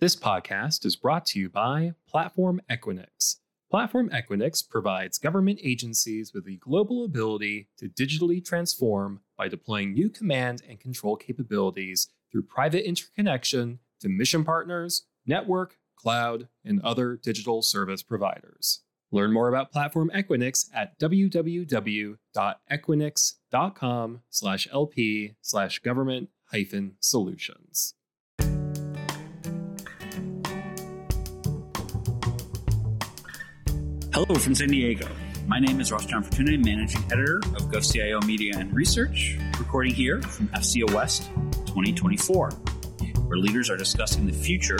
This podcast is brought to you by Platform Equinix. Platform Equinix provides government agencies with the global ability to digitally transform by deploying new command and control capabilities through private interconnection to mission partners, network, cloud, and other digital service providers. Learn more about Platform Equinix at www.equinix.com Hello from San Diego. My name is Ross Gianfortune, Managing Editor of GovCIO Media and Research, recording here from AFCEA West 2024, where leaders are discussing the future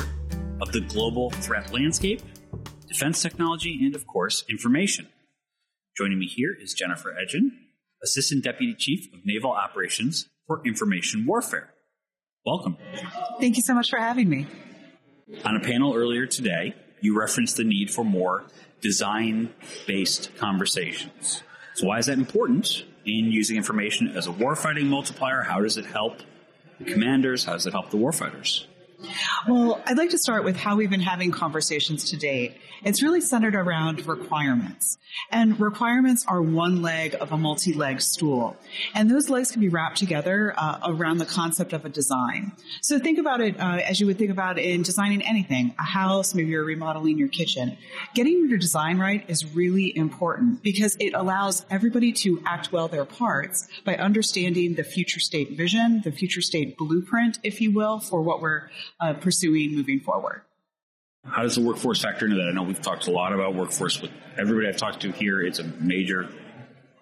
of the global threat landscape, defense technology, and of course, information. Joining me here is Jennifer Edgin, Assistant Deputy Chief of Naval Operations for Information Warfare. Welcome. Thank you so much for having me. On a panel earlier today, you referenced the need for more design based conversations. So, why is that important in using information as a warfighting multiplier? How does it help the commanders? How does it help the warfighters? Well, I'd like to start with how we've been having conversations to date. It's really centered around requirements. And requirements are one leg of a multi leg stool. And those legs can be wrapped together uh, around the concept of a design. So think about it uh, as you would think about in designing anything a house, maybe you're remodeling your kitchen. Getting your design right is really important because it allows everybody to act well their parts by understanding the future state vision, the future state blueprint, if you will, for what we're uh, pursuing moving forward. How does the workforce factor into that? I know we've talked a lot about workforce with everybody I've talked to here. It's a major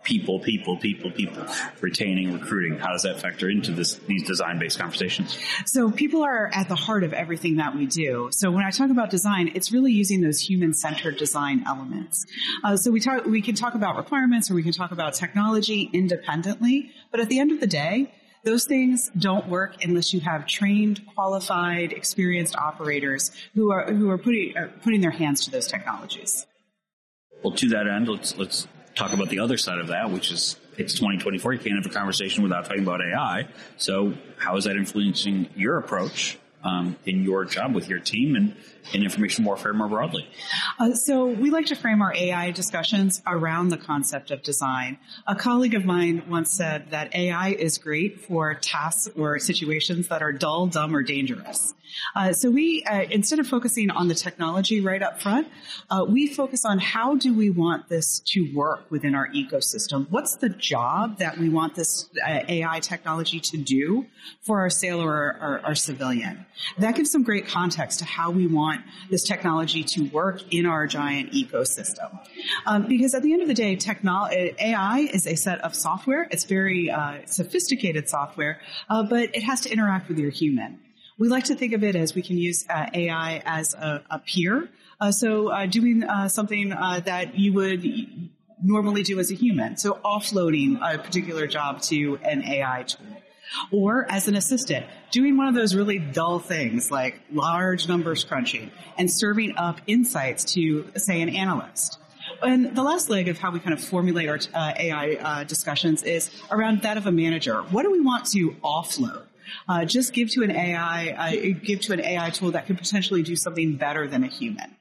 people, people, people, people, retaining, recruiting. How does that factor into this, these design based conversations? So people are at the heart of everything that we do. So when I talk about design, it's really using those human centered design elements. Uh, so we talk, we can talk about requirements or we can talk about technology independently, but at the end of the day, those things don't work unless you have trained, qualified, experienced operators who are who are putting uh, putting their hands to those technologies. Well, to that end, let's let's talk about the other side of that, which is it's 2024. You can't have a conversation without talking about AI. So, how is that influencing your approach um, in your job with your team and in information warfare more broadly? Uh, so we like to frame our AI discussions around the concept of design. A colleague of mine once said that AI is great for tasks or situations that are dull, dumb, or dangerous. Uh, so we, uh, instead of focusing on the technology right up front, uh, we focus on how do we want this to work within our ecosystem? What's the job that we want this uh, AI technology to do for our sailor or our, our civilian? That gives some great context to how we want this technology to work in our giant ecosystem. Um, because at the end of the day, AI is a set of software. It's very uh, sophisticated software, uh, but it has to interact with your human. We like to think of it as we can use uh, AI as a, a peer. Uh, so uh, doing uh, something uh, that you would normally do as a human. So offloading a particular job to an AI tool. Or as an assistant, doing one of those really dull things like large numbers crunching and serving up insights to, say, an analyst. And the last leg of how we kind of formulate our uh, AI uh, discussions is around that of a manager. What do we want to offload? Uh, just give to an AI, uh, give to an AI tool that could potentially do something better than a human.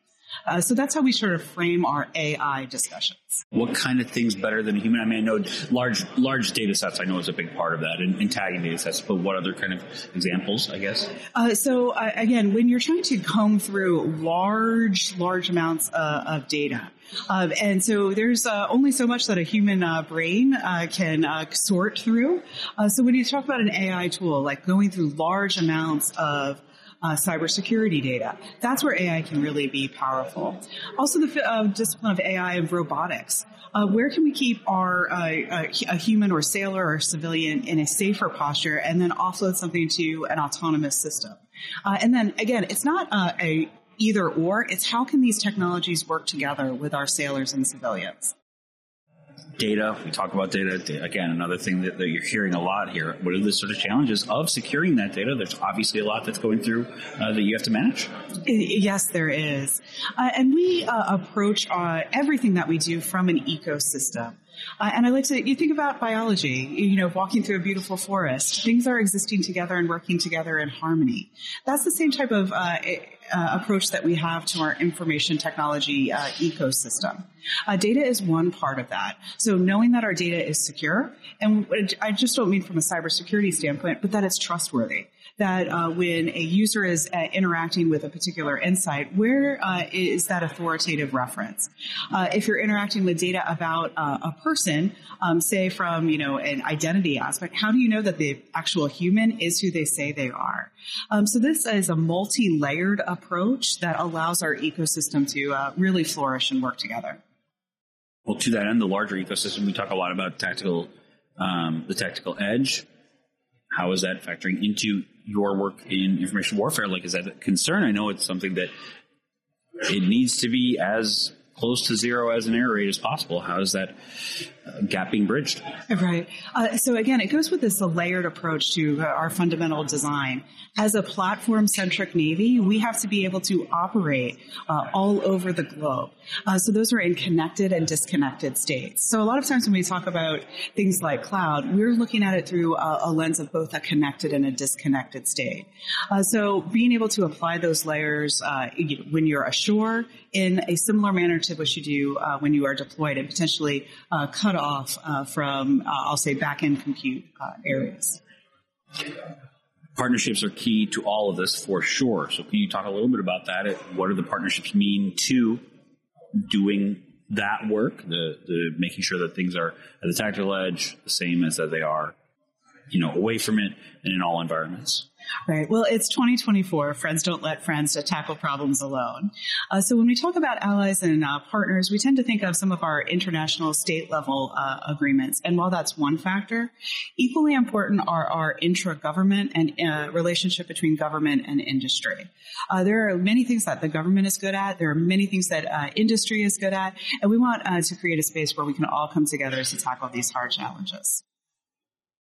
Uh, so that's how we sort of frame our AI discussions. What kind of things better than a human? I mean, I know large large data sets. I know is a big part of that, and, and tagging data sets. But what other kind of examples? I guess. Uh, so uh, again, when you're trying to comb through large large amounts uh, of data. Uh, and so there's uh, only so much that a human uh, brain uh, can uh, sort through. Uh, so when you talk about an AI tool, like going through large amounts of uh, cybersecurity data. That's where AI can really be powerful. Also, the uh, discipline of AI and robotics. Uh, where can we keep our uh, a human or sailor or civilian in a safer posture, and then offload something to an autonomous system? Uh, and then again, it's not uh, a either or. It's how can these technologies work together with our sailors and civilians data. We talk about data. Again, another thing that, that, you're hearing a lot here. What are the sort of challenges of securing that data? There's obviously a lot that's going through uh, that you have to manage. Yes, there is. Uh, and we uh, approach uh, everything that we do from an ecosystem. Uh, and I like to, you think about biology, you know, walking through a beautiful forest. Things are existing together and working together in harmony. That's the same type of uh, uh, approach that we have to our information technology uh, ecosystem. Uh, data is one part of that. So knowing that our data is secure, and I just don't mean from a cybersecurity standpoint, but that it's trustworthy that uh, when a user is uh, interacting with a particular insight, where uh, is that authoritative reference? Uh, if you're interacting with data about uh, a person, um, say from you know an identity aspect, how do you know that the actual human is who they say they are? Um, so this is a multi-layered approach that allows our ecosystem to really flourish and work together. Well, to that end, the larger ecosystem, we talk a lot about tactical, um, the tactical edge. How is that factoring into your work in information warfare? Like, is that a concern? I know it's something that it needs to be as close to zero as an error rate as possible. How is that gap being bridged? Right. Uh, so again, it goes with this layered approach to uh, our fundamental design. As a platform centric Navy, we have to be able to operate uh, all over the globe. Uh, so those are in connected and disconnected states. So a lot of times when we talk about things like cloud, we're looking at it through a, a lens of both a connected and a disconnected state. Uh, so being able to apply those layers when you're ashore in a similar manner to what you do when you are deployed and potentially cut off uh, from, uh, I'll say, back end compute uh, areas. Partnerships are key to all of this for sure. So, can you talk a little bit about that? What do the partnerships mean to doing that work, the, the making sure that things are at the tactical edge, the same as that they are, you know, away from it and in all environments? Right. Well, it's 2024. Friends don't let friends to tackle problems alone. Uh, so when we talk about allies and uh, partners, we tend to think of some of our international state level uh, agreements. And while that's one factor, equally important are our intra-government and uh, relationship between government and industry. Uh, there are many things that the government is good at. There are many things that uh, industry is good at. And we want to create a space where we can all come together to tackle these hard challenges.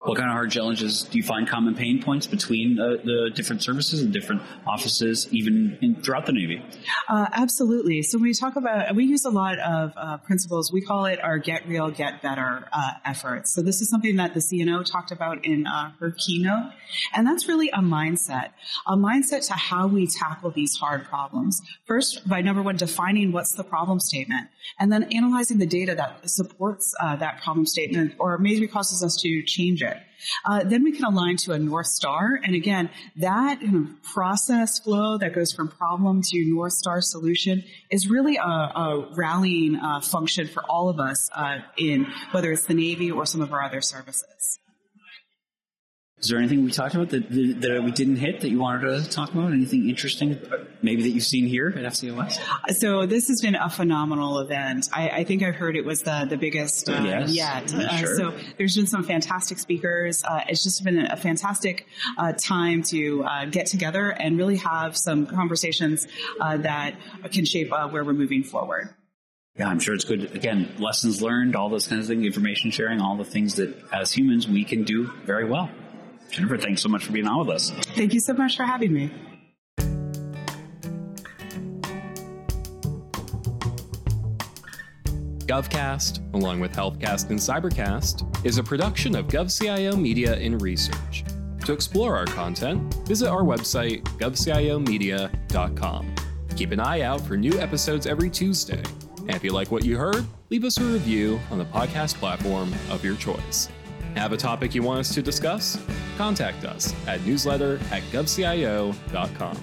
What kind of hard challenges do you find common pain points between the different services and different offices, even in, throughout the Navy? Uh, absolutely. So when we talk about, we use a lot of uh, principles. We call it our get real, get better uh, efforts. So this is something that the CNO talked about in uh, her keynote, and that's really a mindset, a mindset to how we tackle these hard problems. First, by number one, defining what's the problem statement, and then analyzing the data that supports uh, that problem statement, or maybe causes us to change it. Uh, then we can align to a North Star. And again, that kind of process flow that goes from problem to North Star solution is really a, a rallying uh, function for all of us uh, in whether it's the Navy or some of our other services. Is there anything we talked about that, that, we didn't hit that you wanted to talk about? Anything interesting, maybe that you've seen here at AFCEA West? So this has been a phenomenal event. I, I think I've heard it was the the biggest uh, yes. yet. Yeah, sure. uh, so there's been some fantastic speakers. Uh, it's just been a fantastic uh, time to uh, get together and really have some conversations uh, that can shape where we're moving forward. Yeah, I'm sure it's good. Again, lessons learned, all those kinds of things, information sharing, all the things that as humans we can do very well. Jennifer, thanks so much for being on with us. Thank you so much for having me. GovCast, along with HealthCast and Cybercast, is a production of GovCIO Media and Research. To explore our content, visit our website, govciomedia.com. Keep an eye out for new episodes every Tuesday. And if you like what you heard, leave us a review on the podcast platform of your choice. Have a topic you want us to discuss? Contact us at newsletter at govcio.com.